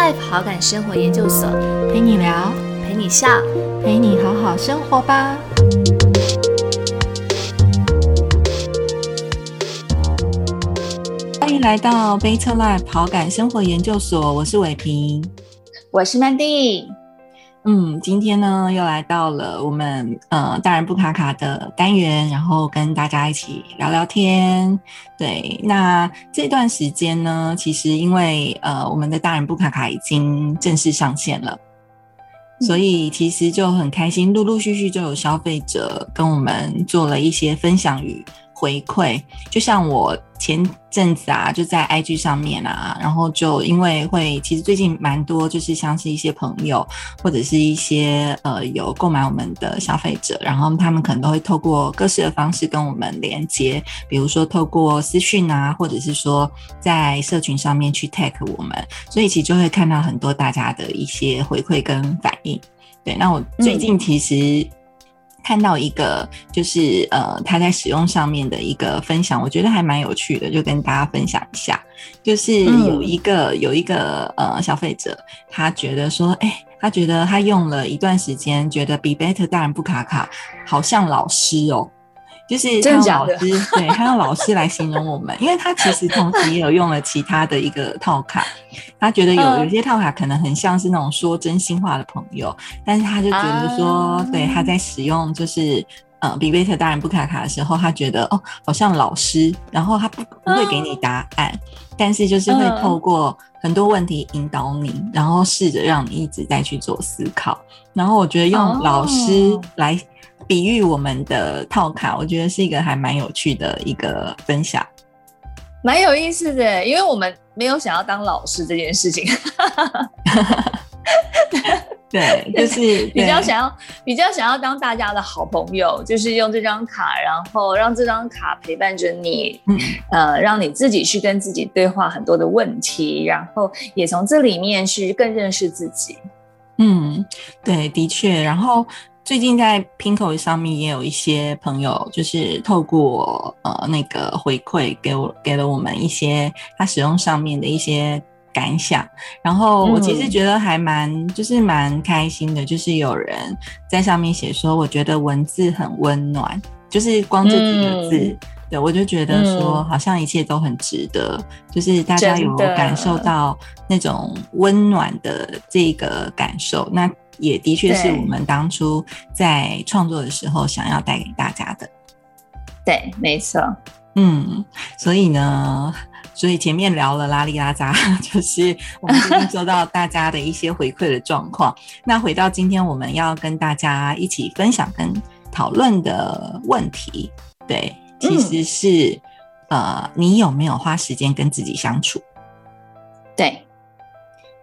Life 好感生活研究所，陪你聊，陪你笑，陪你好好生活吧。欢迎来到 Better Life 好感生活研究所，我是伟平，我是 Mandy。嗯，今天呢又来到了我们呃大人不卡卡的单元，然后跟大家一起聊聊天。对，那这段时间呢，其实因为呃我们的大人不卡卡已经正式上线了，所以其实就很开心，陆陆续续就有消费者跟我们做了一些分享语。回馈就像我前阵子啊，就在 IG 上面啊，然后就因为会，其实最近蛮多，就是像是一些朋友或者是一些呃有购买我们的消费者，然后他们可能都会透过各式的方式跟我们连接，比如说透过私讯啊，或者是说在社群上面去 tag 我们，所以其实就会看到很多大家的一些回馈跟反应。对，那我最近其实。看到一个就是呃他在使用上面的一个分享，我觉得还蛮有趣的，就跟大家分享一下。就是有一个有一个呃消费者，他觉得说，哎，他觉得他用了一段时间，觉得比 Better 大人不卡卡，好像老师哦。就是他用老师，对他用老师来形容我们，因为他其实同时也有用了其他的一个套卡，他觉得有有些套卡可能很像是那种说真心话的朋友，但是他就觉得说，对他在使用就是呃比贝特大人不卡卡的时候，他觉得哦好像老师，然后他不不会给你答案，但是就是会透过很多问题引导你，然后试着让你一直在去做思考，然后我觉得用老师来。比喻我们的套卡，我觉得是一个还蛮有趣的一个分享，蛮有意思的，因为我们没有想要当老师这件事情，对，就是比较想要比较想要当大家的好朋友，就是用这张卡，然后让这张卡陪伴着你，嗯呃，让你自己去跟自己对话很多的问题，然后也从这里面去更认识自己。嗯，对，的确，然后。最近在 Pinko 上面也有一些朋友，就是透过呃那个回馈给我给了我们一些他使用上面的一些感想，然后我其实觉得还蛮就是蛮开心的，就是有人在上面写说，我觉得文字很温暖，就是光这几个字，对我就觉得说好像一切都很值得，就是大家有感受到那种温暖的这个感受，那。也的确是我们当初在创作的时候想要带给大家的。对，没错。嗯，所以呢，所以前面聊了拉里拉扎，就是我们最近收到大家的一些回馈的状况。那回到今天我们要跟大家一起分享跟讨论的问题，对，其实是呃，你有没有花时间跟自己相处？对，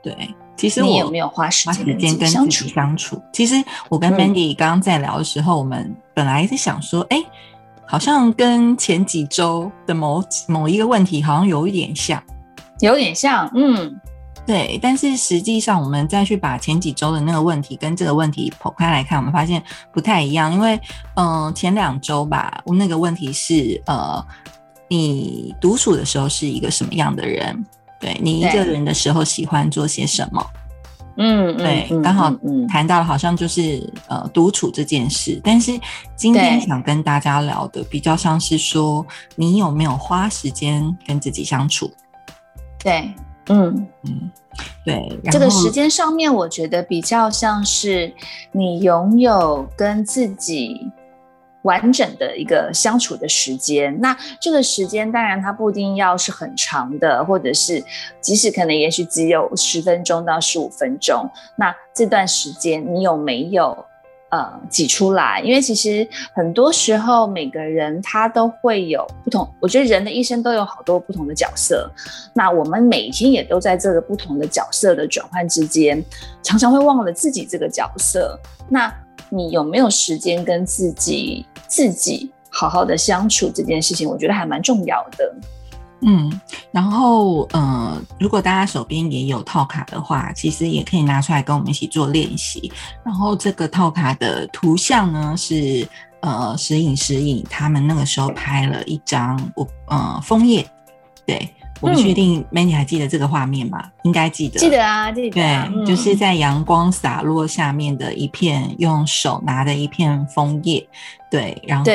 对。其实我有没有花时间跟自己相处？其实我跟 Mandy 刚刚在聊的时候，我们本来是想说，哎，好像跟前几周的某某一个问题好像有一点像，有点像，嗯，对。但是实际上，我们再去把前几周的那个问题跟这个问题剖开来看，我们发现不太一样。因为，嗯，前两周吧，我那个问题是，呃，你独处的时候是一个什么样的人？对你一个人的时候喜欢做些什么？嗯，对，刚好谈到了好像就是呃独处这件事，但是今天想跟大家聊的比较像是说，你有没有花时间跟自己相处？对，嗯嗯，对，这个时间上面，我觉得比较像是你拥有跟自己。完整的一个相处的时间，那这个时间当然它不一定要是很长的，或者是即使可能也许只有十分钟到十五分钟，那这段时间你有没有呃挤出来？因为其实很多时候每个人他都会有不同，我觉得人的一生都有好多不同的角色，那我们每天也都在这个不同的角色的转换之间，常常会忘了自己这个角色。那你有没有时间跟自己？自己好好的相处这件事情，我觉得还蛮重要的。嗯，然后呃，如果大家手边也有套卡的话，其实也可以拿出来跟我们一起做练习。然后这个套卡的图像呢，是呃时影时影他们那个时候拍了一张我呃枫叶，对我不确定 Mandy 还记得这个画面吗？应该记得，记得啊，记得。对，就是在阳光洒落下面的一片，用手拿的一片枫叶。对，然后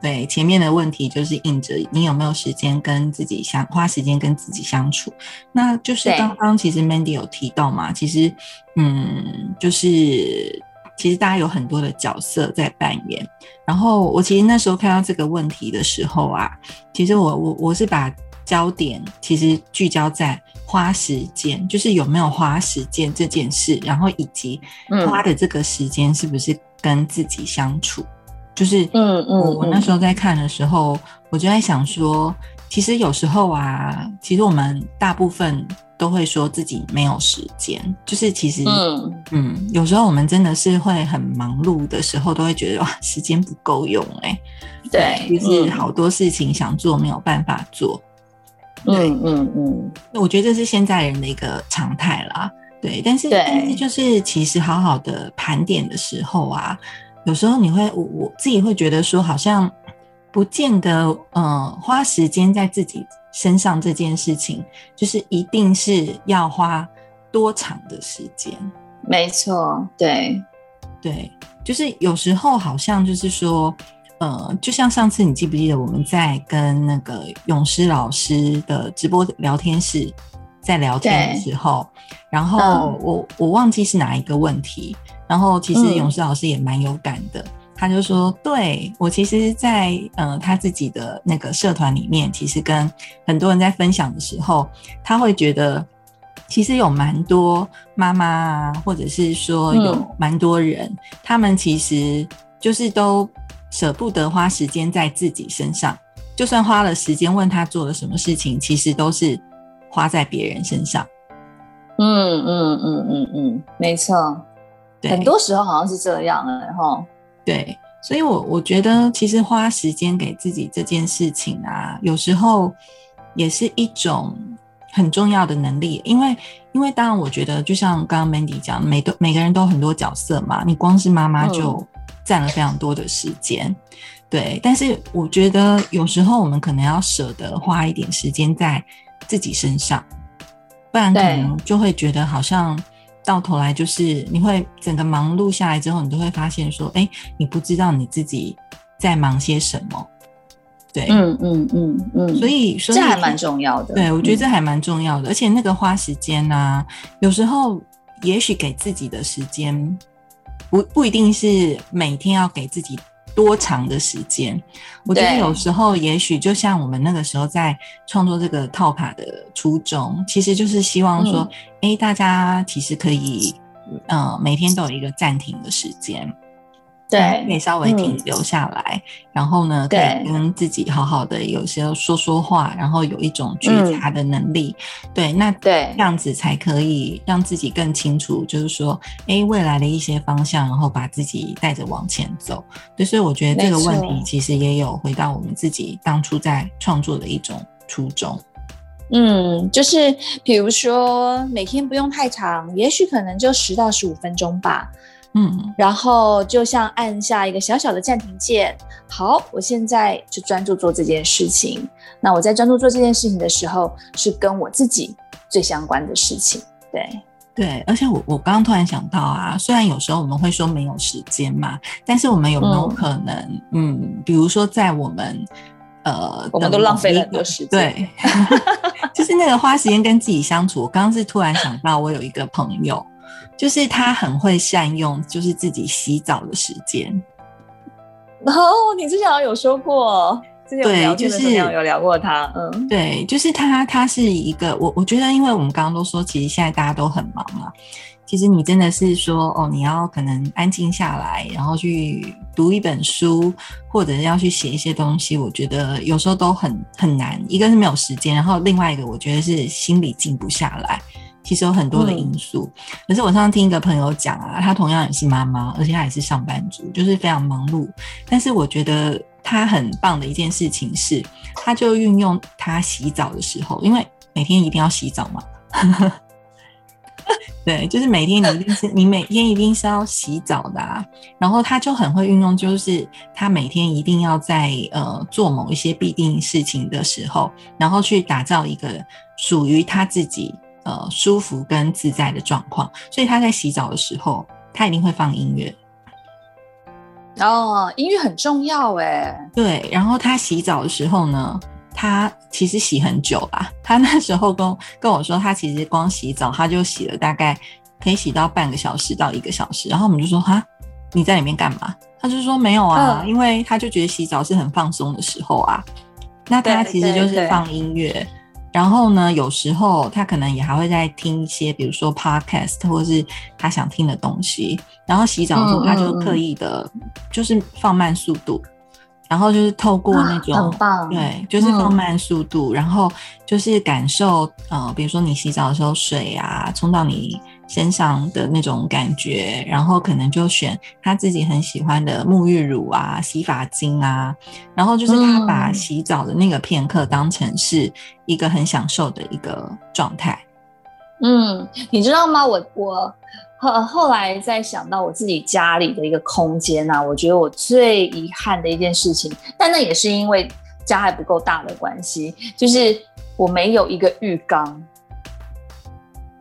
对前面的问题就是印着你有没有时间跟自己相花时间跟自己相处。那就是刚刚其实 Mandy 有提到嘛，其实嗯，就是其实大家有很多的角色在扮演。然后我其实那时候看到这个问题的时候啊，其实我我我是把。焦点其实聚焦在花时间，就是有没有花时间这件事，然后以及花的这个时间是不是跟自己相处，就是嗯嗯，我那时候在看的时候，我就在想说，其实有时候啊，其实我们大部分都会说自己没有时间，就是其实嗯。嗯，有时候我们真的是会很忙碌的时候，都会觉得哇，时间不够用哎，对，就是好多事情想做没有办法做。嗯嗯嗯，那我觉得这是现在人的一个常态啦。对，但是但是就是其实好好的盘点的时候啊，有时候你会我我自己会觉得说，好像不见得呃花时间在自己身上这件事情，就是一定是要花多长的时间。没错，对对，就是有时候好像就是说。呃，就像上次你记不记得我们在跟那个勇师老师的直播聊天室在聊天的时候，然后我我忘记是哪一个问题，然后其实勇士老师也蛮有感的，他就说，对我其实，在呃他自己的那个社团里面，其实跟很多人在分享的时候，他会觉得其实有蛮多妈妈啊，或者是说有蛮多人，他们其实就是都。舍不得花时间在自己身上，就算花了时间问他做了什么事情，其实都是花在别人身上。嗯嗯嗯嗯嗯，没错，很多时候好像是这样的哈。对，所以我我觉得其实花时间给自己这件事情啊，有时候也是一种很重要的能力，因为因为当然我觉得就像刚刚 Mandy 讲，每个每个人都很多角色嘛，你光是妈妈就。占了非常多的时间，对，但是我觉得有时候我们可能要舍得花一点时间在自己身上，不然可能就会觉得好像到头来就是你会整个忙碌下来之后，你都会发现说，哎，你不知道你自己在忙些什么，对，嗯嗯嗯嗯，所以这还蛮重要的，对我觉得这还蛮重要的，而且那个花时间呢，有时候也许给自己的时间。不不一定是每天要给自己多长的时间，我觉得有时候也许就像我们那个时候在创作这个套卡的初衷，其实就是希望说，哎，大家其实可以，呃，每天都有一个暂停的时间。对，可以稍微停留下来，然后呢，可以跟自己好好的有些说说话，然后有一种觉察的能力。对，那对这样子才可以让自己更清楚，就是说，哎，未来的一些方向，然后把自己带着往前走。所以我觉得这个问题其实也有回到我们自己当初在创作的一种初衷。嗯，就是比如说每天不用太长，也许可能就十到十五分钟吧。嗯，然后就像按下一个小小的暂停键。好，我现在就专注做这件事情。那我在专注做这件事情的时候，是跟我自己最相关的事情。对对，而且我我刚刚突然想到啊，虽然有时候我们会说没有时间嘛，但是我们有没有可能，嗯，比如说在我们呃，我们都浪费了很多时间。对，就是那个花时间跟自己相处。我刚刚是突然想到，我有一个朋友。就是他很会善用，就是自己洗澡的时间。然后你之前好像有说过，之前聊天的时候有聊过他。嗯，对，就是他，他是一个我，我觉得，因为我们刚刚都说，其实现在大家都很忙嘛。其实你真的是说，哦，你要可能安静下来，然后去读一本书，或者要去写一些东西，我觉得有时候都很很难。一个是没有时间，然后另外一个我觉得是心里静不下来。其实有很多的因素，可是我上次听一个朋友讲啊，她同样也是妈妈，而且她也是上班族，就是非常忙碌。但是我觉得她很棒的一件事情是，她就运用她洗澡的时候，因为每天一定要洗澡嘛。对，就是每天你一定是 你每天一定是要洗澡的啊，然后他就很会运用，就是他每天一定要在呃做某一些必定事情的时候，然后去打造一个属于他自己呃舒服跟自在的状况，所以他在洗澡的时候，他一定会放音乐。哦，音乐很重要哎。对，然后他洗澡的时候呢，他其实洗很久啦。他那时候跟跟我说，他其实光洗澡他就洗了大概可以洗到半个小时到一个小时。然后我们就说哈，你在里面干嘛？他就说没有啊，因为他就觉得洗澡是很放松的时候啊。那他其实就是放音乐。然后呢，有时候他可能也还会在听一些，比如说 podcast 或者是他想听的东西。然后洗澡的时候，他就刻意的，就是放慢速度，然后就是透过那种，很棒，对，就是放慢速度，然后就是感受，呃，比如说你洗澡的时候，水啊冲到你。身上的那种感觉，然后可能就选他自己很喜欢的沐浴乳啊、洗发精啊，然后就是他把洗澡的那个片刻当成是一个很享受的一个状态。嗯，你知道吗？我我后后来在想到我自己家里的一个空间啊，我觉得我最遗憾的一件事情，但那也是因为家还不够大的关系，就是我没有一个浴缸。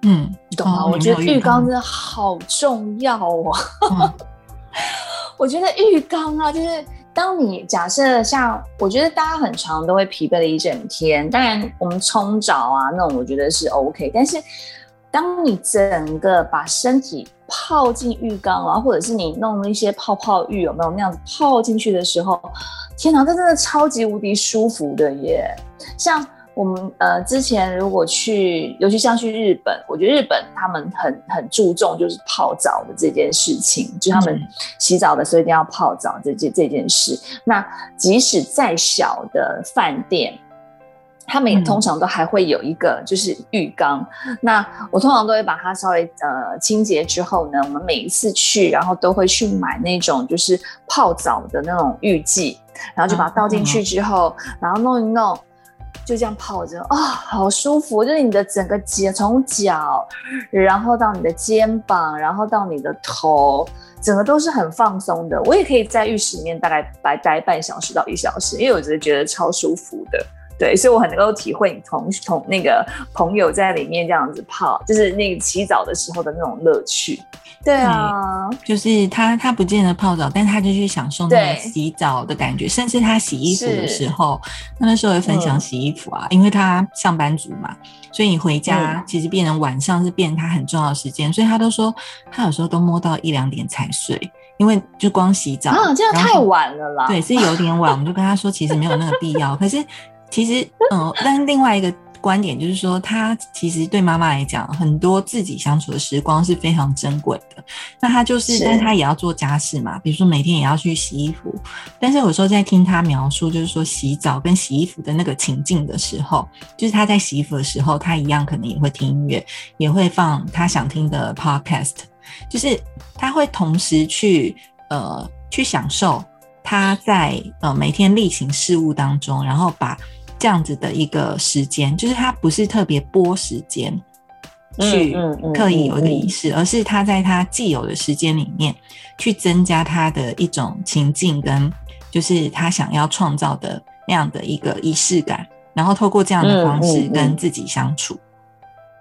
嗯，你懂吗？我觉得浴缸真的好重要哦。我觉得浴缸啊，就是当你假设像，我觉得大家很长都会疲惫了一整天。当然，我们冲澡啊那种，我觉得是 OK。但是，当你整个把身体泡进浴缸啊，或者是你弄了一些泡泡浴，有没有那样子泡进去的时候？天哪，这真的超级无敌舒服的耶！像。我们呃之前如果去，尤其像去日本，我觉得日本他们很很注重就是泡澡的这件事情，就他们洗澡的时候一定要泡澡这件这件事。那即使再小的饭店，他们也通常都还会有一个就是浴缸。那我通常都会把它稍微呃清洁之后呢，我们每一次去，然后都会去买那种就是泡澡的那种浴剂，然后就把它倒进去之后，然后弄一弄。就这样泡着啊，好舒服！就是你的整个脚，从脚，然后到你的肩膀，然后到你的头，整个都是很放松的。我也可以在浴室里面大概白待半小时到一小时，因为我只是觉得超舒服的。对，所以我很能够体会你同同那个朋友在里面这样子泡，就是那个洗澡的时候的那种乐趣。对啊，就是他他不见得泡澡，但他就去享受那个洗澡的感觉，甚至他洗衣服的时候，他那时候也分享洗衣服啊，因为他上班族嘛，所以你回家其实变成晚上是变成他很重要的时间，所以他都说他有时候都摸到一两点才睡，因为就光洗澡啊，这样太晚了啦。对，是有点晚，我们就跟他说其实没有那个必要，可是其实嗯，但是另外一个。观点就是说，他其实对妈妈来讲，很多自己相处的时光是非常珍贵的。那他就是，但是他也要做家事嘛，比如说每天也要去洗衣服。但是有时候在听他描述，就是说洗澡跟洗衣服的那个情境的时候，就是他在洗衣服的时候，他一样可能也会听音乐，也会放他想听的 podcast，就是他会同时去呃去享受他在呃每天例行事务当中，然后把。这样子的一个时间，就是他不是特别拨时间去刻意有一个仪式，而是他在他既有的时间里面去增加他的一种情境，跟就是他想要创造的那样的一个仪式感，然后透过这样的方式跟自己相处，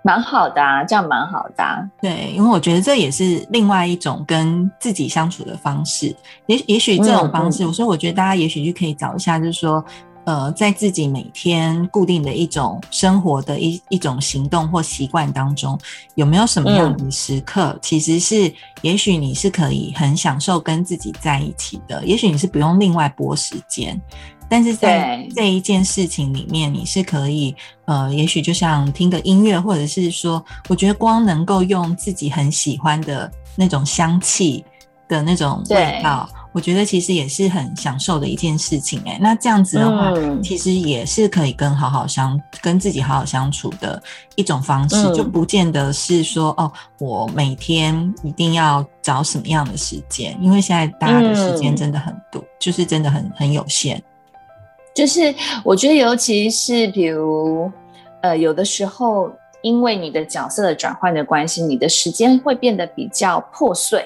蛮好的啊，这样蛮好的。对，因为我觉得这也是另外一种跟自己相处的方式。也也许这种方式，所以我觉得大家也许就可以找一下，就是说。呃，在自己每天固定的一种生活的一一种行动或习惯当中，有没有什么样的时刻，其实是也许你是可以很享受跟自己在一起的，也许你是不用另外拨时间，但是在这一件事情里面，你是可以呃，也许就像听个音乐，或者是说，我觉得光能够用自己很喜欢的那种香气的那种味道。我觉得其实也是很享受的一件事情哎，那这样子的话，其实也是可以跟好好相跟自己好好相处的一种方式，就不见得是说哦，我每天一定要找什么样的时间，因为现在大家的时间真的很多，就是真的很很有限。就是我觉得，尤其是比如呃，有的时候因为你的角色的转换的关系，你的时间会变得比较破碎，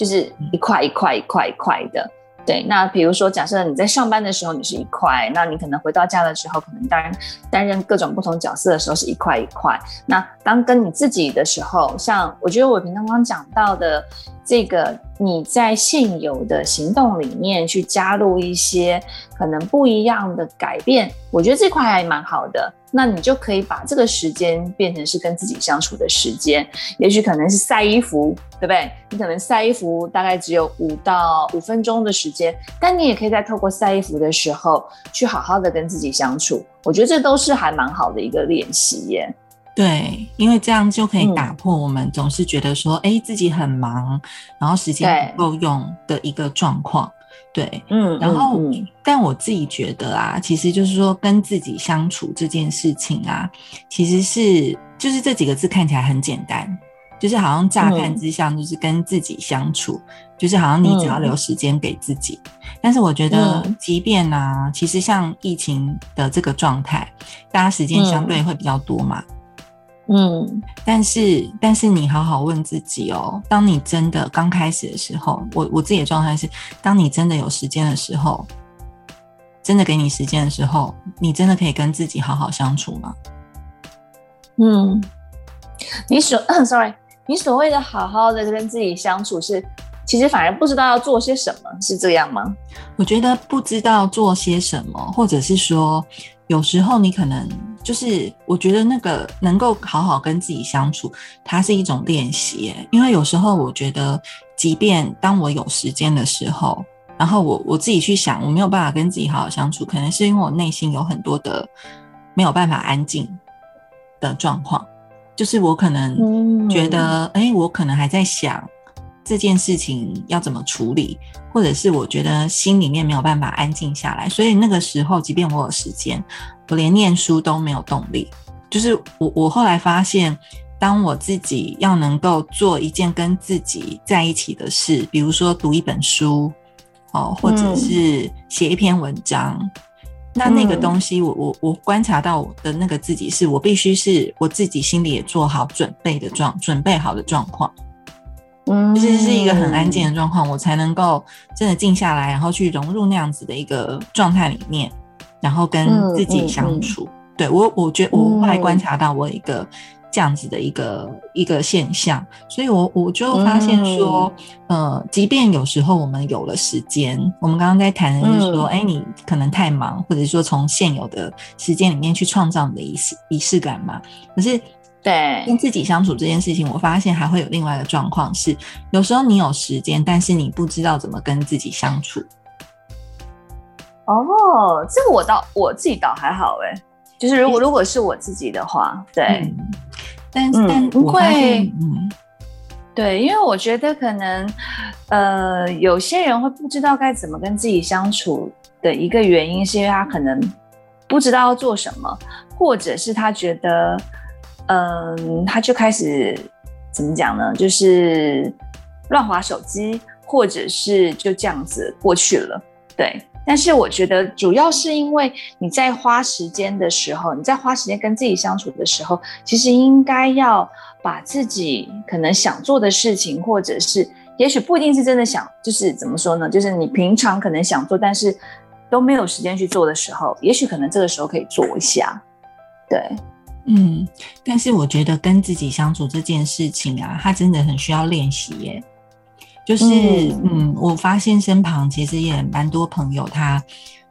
就是一块一块一块一块的。对，那比如说，假设你在上班的时候你是一块，那你可能回到家的时候，可能当然担任各种不同角色的时候是一块一块。那当跟你自己的时候，像我觉得我平常刚讲到的这个，你在现有的行动里面去加入一些可能不一样的改变，我觉得这块还蛮好的。那你就可以把这个时间变成是跟自己相处的时间，也许可能是晒衣服，对不对？你可能晒衣服大概只有五到五分钟的时间，但你也可以在透过晒衣服的时候去好好的跟自己相处。我觉得这都是还蛮好的一个练习耶。对，因为这样就可以打破我们总是觉得说，哎，自己很忙，然后时间不够用的一个状况。对，嗯，然后，但我自己觉得啊，其实就是说跟自己相处这件事情啊，其实是就是这几个字看起来很简单，就是好像乍看之下就是跟自己相处，就是好像你只要留时间给自己。但是我觉得，即便呢，其实像疫情的这个状态，大家时间相对会比较多嘛。嗯，但是但是你好好问自己哦，当你真的刚开始的时候，我我自己的状态是，当你真的有时间的时候，真的给你时间的时候，你真的可以跟自己好好相处吗？嗯，你所 sorry，你所谓的好好的跟自己相处是，其实反而不知道要做些什么，是这样吗？我觉得不知道做些什么，或者是说。有时候你可能就是，我觉得那个能够好好跟自己相处，它是一种练习。因为有时候我觉得，即便当我有时间的时候，然后我我自己去想，我没有办法跟自己好好相处，可能是因为我内心有很多的没有办法安静的状况，就是我可能觉得，哎，我可能还在想。这件事情要怎么处理，或者是我觉得心里面没有办法安静下来，所以那个时候，即便我有时间，我连念书都没有动力。就是我，我后来发现，当我自己要能够做一件跟自己在一起的事，比如说读一本书，哦，或者是写一篇文章，那那个东西，我我我观察到我的那个自己，是我必须是我自己心里也做好准备的状，准备好的状况。嗯其实是一个很安静的状况，我才能够真的静下来，然后去融入那样子的一个状态里面，然后跟自己相处。对我，我觉得我后来观察到我一个这样子的一个一个现象，所以我我就发现说，呃，即便有时候我们有了时间，我们刚刚在谈的就是说，哎，你可能太忙，或者说从现有的时间里面去创造你的仪式仪式感嘛，可是。对，跟自己相处这件事情，我发现还会有另外一个状况是，有时候你有时间，但是你不知道怎么跟自己相处。哦，这个我倒我自己倒还好哎，就是如果如果是我自己的话，对，但但不会，嗯，对，因为我觉得可能，呃，有些人会不知道该怎么跟自己相处的一个原因，是因为他可能不知道要做什么，或者是他觉得。嗯，他就开始怎么讲呢？就是乱划手机，或者是就这样子过去了。对，但是我觉得主要是因为你在花时间的时候，你在花时间跟自己相处的时候，其实应该要把自己可能想做的事情，或者是也许不一定是真的想，就是怎么说呢？就是你平常可能想做，但是都没有时间去做的时候，也许可能这个时候可以做一下。对。嗯，但是我觉得跟自己相处这件事情啊，它真的很需要练习耶。就是，嗯，我发现身旁其实也蛮多朋友，他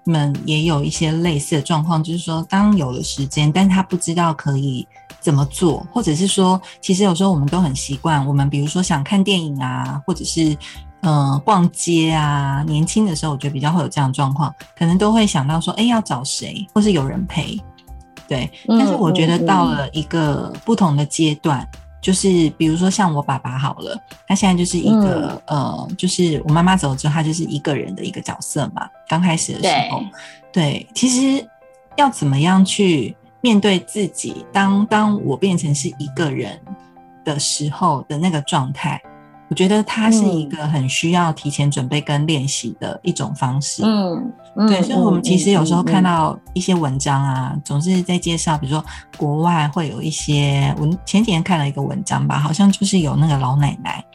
们也有一些类似的状况，就是说，当有了时间，但他不知道可以怎么做，或者是说，其实有时候我们都很习惯，我们比如说想看电影啊，或者是嗯逛街啊，年轻的时候我觉得比较会有这样的状况，可能都会想到说，哎，要找谁，或是有人陪。对，但是我觉得到了一个不同的阶段，就是比如说像我爸爸好了，他现在就是一个呃，就是我妈妈走了之后，他就是一个人的一个角色嘛。刚开始的时候，对，其实要怎么样去面对自己，当当我变成是一个人的时候的那个状态，我觉得它是一个很需要提前准备跟练习的一种方式。嗯，对，所以我们其实有时候看嗯到一些文章啊，总是在介绍，比如说国外会有一些，我前几天看了一个文章吧，好像就是有那个老奶奶，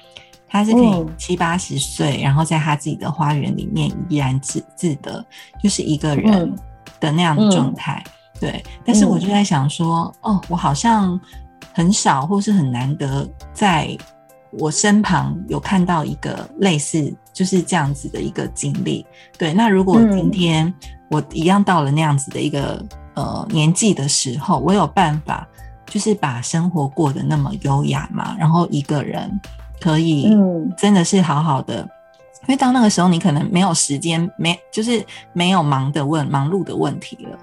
她是可以嗯。七八十岁，然后在她自己的花园里面怡然自自得，就是一个人嗯的那样的状态。对，但是我就在想说，哦，我好像很少或是很难得在我身旁有看到一个类似就是这样子的一个经历。对，那如果嗯今天我一样到了那样子的一个呃年纪的时候，我有办法就是把生活过得那么优雅嘛，然后一个人可以嗯真的是好好的。因为到那个时候，你可能没有时间，没就是没有忙的问忙碌的问题了。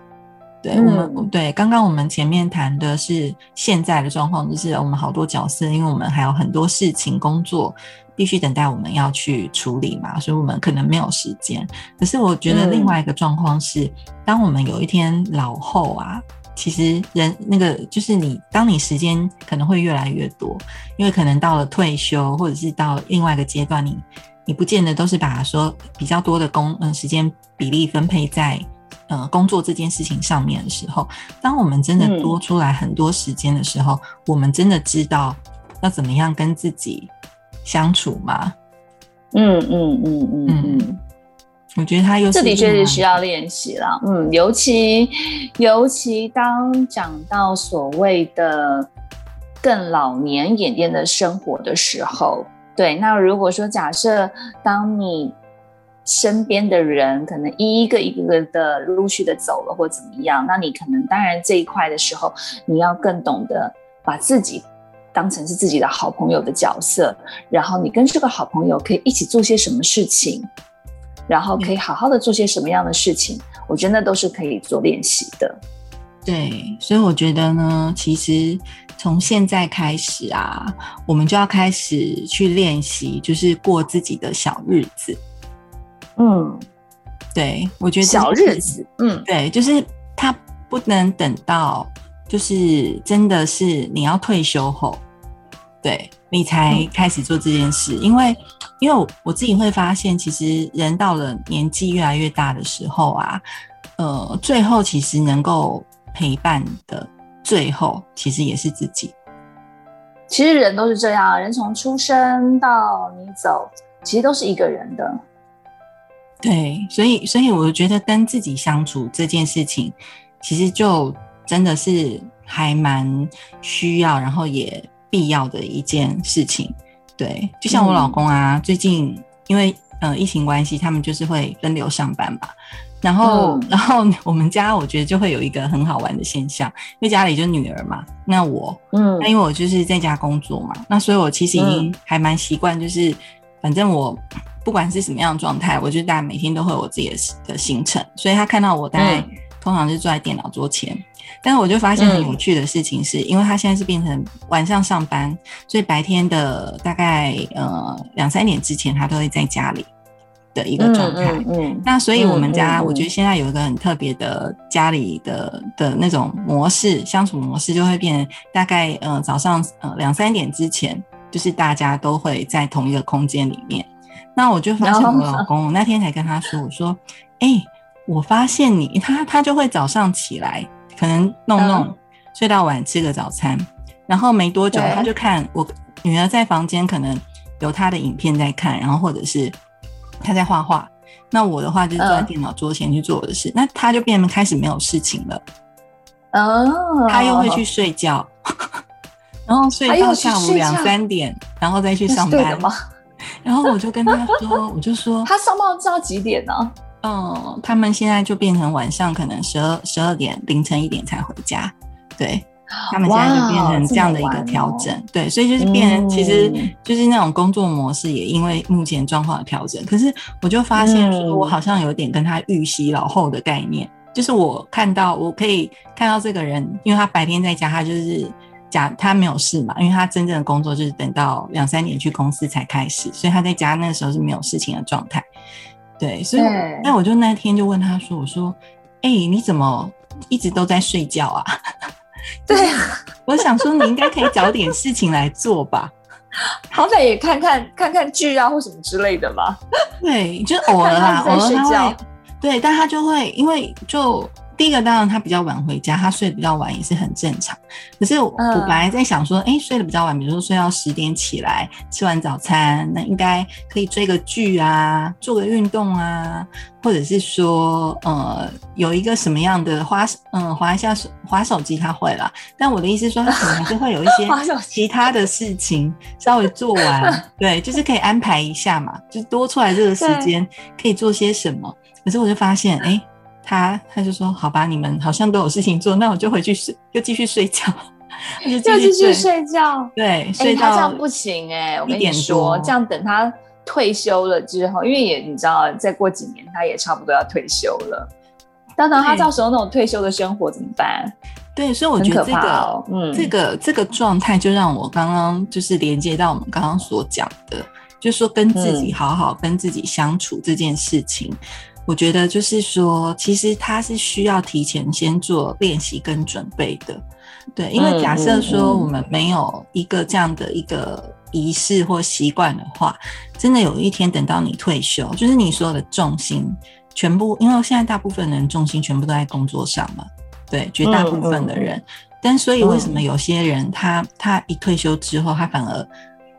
对、嗯我们，对刚刚我们前面谈的是现在的状况，就是我们好多角色，因为我们还有很多事情工作必须等待我们要去处理嘛，所以我们可能没有时间。可是我觉得嗯另外一个状况是，当我们有一天老后啊，其实人那个就是你，当你时间可能会越来越多，因为可能到了退休，或者是到另外一个阶段，你你不见得都是把说比较多的工嗯时间比例分配在呃工作这件事情上面的时候，当我们真的嗯多出来很多时间的时候，我们真的知道要怎么样跟自己相处吗？嗯嗯嗯嗯嗯，我觉得他又是这的确另外是需要练习了。嗯，尤其尤其当讲到所谓的更老年演练的生活的时候，对，那如果说假设当你身边的人可能一个一个个的陆续的走了或怎么样，那你可能当然这一块的时候，你要更懂得把自己当成是自己的好朋友的角色，然后你跟这个好朋友可以一起做些什么事情，然后可以好好的做些什么样的事情，我觉得那都是可以做练习的。对，所以我觉得呢，其实从现在开始啊，我们就要开始去练习，就是过自己的小日子。嗯，对我觉得小日子，嗯对，就是他不能等到，就是真的是你要退休后，对你才嗯开始做这件事，因为因为我我自己会发现，其实人到了年纪越来越大的时候啊，呃，最后其实能够陪伴的，最后其实也是自己。其实人都是这样，人从出生到你走，其实都是一个人的。对，所以所以我觉得跟自己相处这件事情，其实就真的是还蛮需要，然后也必要的一件事情。对，就像我老公啊，最近因为呃疫情关系，他们就是会分流上班吧。然后，嗯然后我们家我觉得就会有一个很好玩的现象，因为家里就女儿嘛，那我嗯那因为我就是在家工作嘛，那所以我其实已经还蛮习惯，就是、反正我不管是什么样的状态，我就大概每天都会有我自己的的行程，所以他看到我大概、嗯通常是坐在电脑桌前，但是我就发现很有趣的事情是，因为他现在是变成晚上上班，所以白天的大概呃两三点之前，他都会在家里的一个状态。嗯嗯那所以我们家，我觉得现在有一个很特别的家里的的那种模式，相处模式就会变成大概呃早上呃两三点之前，就是大家都会在同一个空间里面。那我就发现我老公我那天才跟他说，我说，哎、我发现你 他他就会早上起来，可能弄弄、嗯。睡到晚吃个早餐，然后没多久他就看我女儿在房间可能有她的影片在看，然后或者是她在画画。那我的话就是坐在嗯。电脑桌前去做我的事，那他就变得开始没有事情了，哦，他又会去睡觉，然后睡到下午两三点，然后再去上班。吗？然后我就跟他说，我就说，他上班到几点呢？嗯，他们现在就变成晚上可能十二十二点凌晨一点才回家，对。他们现在就变成这样的一个调整，对，所以就是变成，嗯其实就是那种工作模式也因为目前状况的调整。可是我就发现我好像有点跟他预习老后的概念，就是我看到我可以看到这个人，因为他白天在家，他就是假他没有事嘛，因为他真正的工作就是等到两三点去公司才开始，所以他在家那个时候是没有事情的状态。对，所以那我就那天就问他说：“我说，哎、你怎么一直都在睡觉啊？” 对啊，我想说，你应该可以找点事情来做吧。好歹也看看看看剧啊，或什么之类的嘛。对，就偶尔啦，偶尔他会，对，但他就会因为就。第一个当然他比较晚回家，他睡得比较晚也是很正常。可是我本来在想说，哎，睡得比较晚，比如说睡到十点起来，吃完早餐，那应该可以追个剧啊，做个运动啊，或者是说，呃，有一个什么样的花，嗯，划一下手，划手机他会了。但我的意思说，他可能还是会有一些 其他的事情稍微做完，对，就是可以安排一下嘛，就多出来这个时间可以做些什么。可是我就发现，哎。他他就说：“好吧，你们好像都有事情做，那我就回去睡，就继续睡觉，就继续睡觉。对，睡他这样不行哎，我跟你说，这样等他退休了之后，因为也你知道，再过几年他也差不多要退休了。当然，他到时候那种退休的生活怎么办？对，所以我觉得这个，嗯，这个这个状态就让我刚刚就是连接到我们刚刚所讲的，就是说跟自己好好跟自己相处这件事情。”我觉得就是说，其实他是需要提前先做练习跟准备的，对，因为假设说我们没有一个这样的一个仪式或习惯的话，真的有一天等到你退休，就是你所有的重心全部，因为现在大部分人重心全部都在工作上嘛，对，绝大部分的人，但所以为什么有些人他他一退休之后，他反而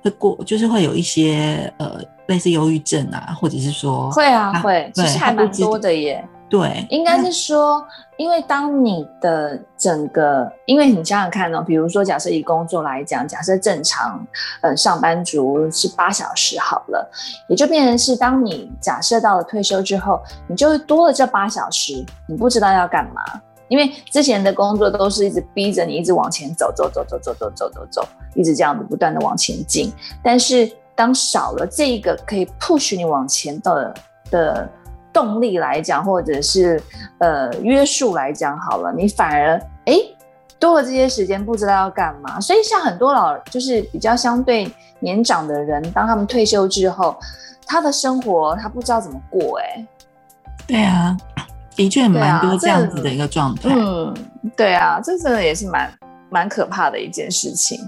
会过，就是会有一些呃。类似忧郁症啊，或者是说会啊会，其实还蛮多的耶。对，应该是说，因为当你的整个，因为你想想看哦，比如说假设以工作来讲，假设正常，嗯，上班族是八小时好了，也就变成是当你假设到了退休之后，你就会多了这八小时，你不知道要干嘛，因为之前的工作都是一直逼着你一直往前走走走走走走走走走，一直这样子不断的往前进，但是。当少了这一个可以 push 你往前的的动力来讲，或者是呃约束来讲，好了，你反而哎多了这些时间，不知道要干嘛。所以像很多老就是比较相对年长的人，当他们退休之后，他的生活他不知道怎么过，哎，对啊，的确蛮多这样子的一个状态。嗯，对啊，这真的也是蛮蛮可怕的一件事情。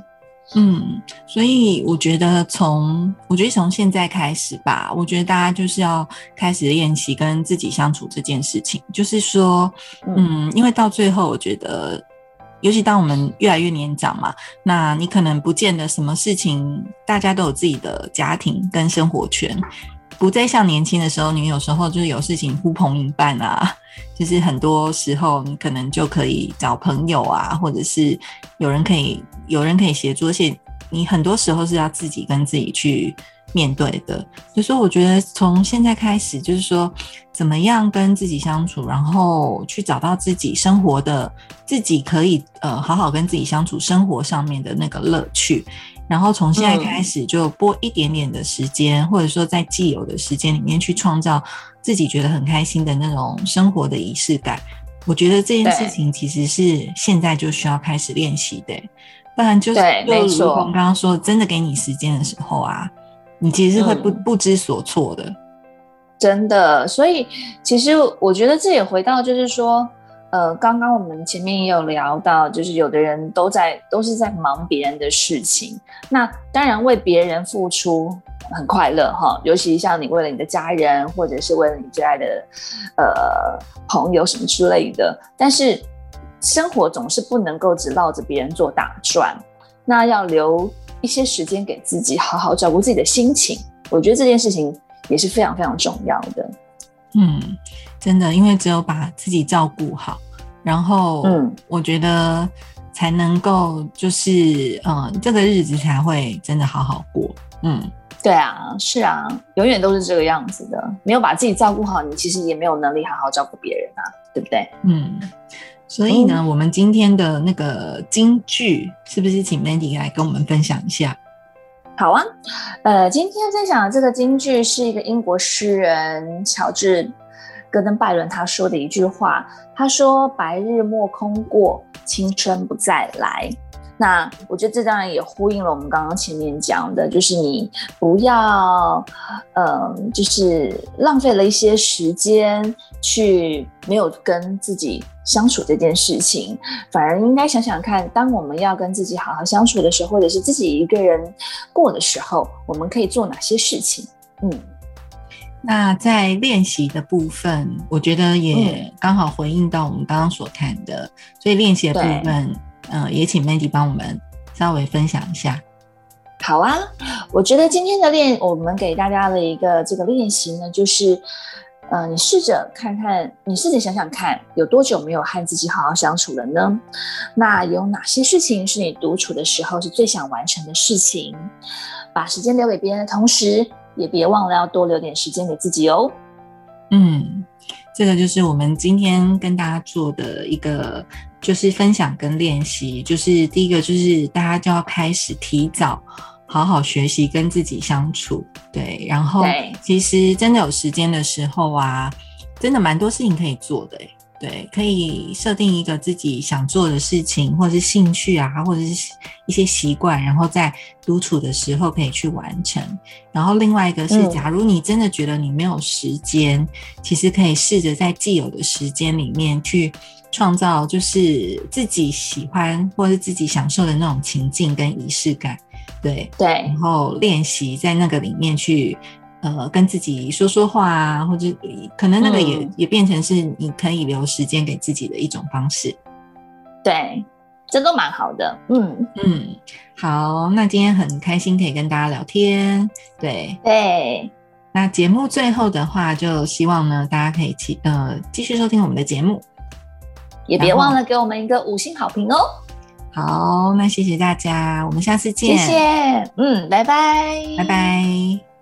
嗯，所以我觉得从我觉得从现在开始吧，我觉得大家就是要开始练习跟自己相处这件事情。就是说，嗯，因为到最后，我觉得，尤其当我们越来越年长嘛，那你可能不见得什么事情，大家都有自己的家庭跟生活圈。不再像年轻的时候，你有时候就是有事情呼朋引伴啊，就是很多时候你可能就可以找朋友啊，或者是有人可以有人可以协助，而且你很多时候是要自己跟自己去面对的。所以说，我觉得从现在开始，就是说怎么样跟自己相处，然后去找到自己生活的自己可以呃好好跟自己相处生活上面的那个乐趣。然后从现在开始就拨一点点的时间，或者说在既有的时间里面去创造自己觉得很开心的那种生活的仪式感。我觉得这件事情其实是现在就需要开始练习的，不然就是就如同刚刚说，真的给你时间的时候啊，你其实是会不不知所措的。真的，所以其实我觉得这也回到就是说。呃，刚刚我们前面也有聊到，就是有的人都在都是在忙别人的事情，那当然为别人付出很快乐哈，尤其像你为了你的家人，或者是为了你最爱的呃朋友什么之类的，但是生活总是不能够只绕着别人做打转，那要留一些时间给自己，好好照顾自己的心情，我觉得这件事情也是非常非常重要的。嗯，真的，因为只有把自己照顾好。然后，嗯，我觉得才能够，就是，嗯，这个日子才会真的好好过。嗯，对啊，是啊，永远都是这个样子的。没有把自己照顾好，你其实也没有能力好好照顾别人啊，对不对？嗯，所以呢，我们今天的那个金句，是不是请 Mandy 来跟我们分享一下？好啊，呃，今天分享的这个金句是一个英国诗人乔治。戈登拜伦他说的一句话，他说：“白日莫空过，青春不再来。”那我觉得这当然也呼应了我们刚刚前面讲的，就是你不要，嗯，就是浪费了一些时间去没有跟自己相处这件事情，反而应该想想看，当我们要跟自己好好相处的时候，或者是自己一个人过的时候，我们可以做哪些事情？嗯。那在练习的部分，我觉得也刚好回应到我们刚刚所谈的，所以练习的部分，呃，也请 Mandy 帮我们稍微分享一下。好啊，我觉得今天的练，我们给大家的一个这个练习呢，就是，呃，你试着看看，你试着想想看，有多久没有和自己好好相处了呢？那有哪些事情是你独处的时候是最想完成的事情？把时间留给别人的同时。也别忘了要多留点时间给自己哦。嗯，这个就是我们今天跟大家做的一个，就是分享跟练习。就是第一个，就是大家就要开始提早好好学习跟自己相处。对，然后其实真的有时间的时候啊，真的蛮多事情可以做的对，可以设定一个自己想做的事情，或者是兴趣啊，或者是一些习惯，然后在独处的时候可以去完成。然后另外一个是，假如你真的觉得你没有时间，其实可以试着在既有的时间里面去创造，就是自己喜欢或是自己享受的那种情境跟仪式感。对对，然后练习在那个里面去。呃，跟自己说说话啊，或者可能那个也也变成是你可以留时间给自己的一种方式。对，这都蛮好的。嗯嗯，好，那今天很开心可以跟大家聊天。对对，那节目最后的话，就希望呢大家可以继呃继续收听我们的节目，也别忘了给我们一个五星好评哦。好，那谢谢大家，我们下次见。谢谢，嗯，拜拜，拜拜。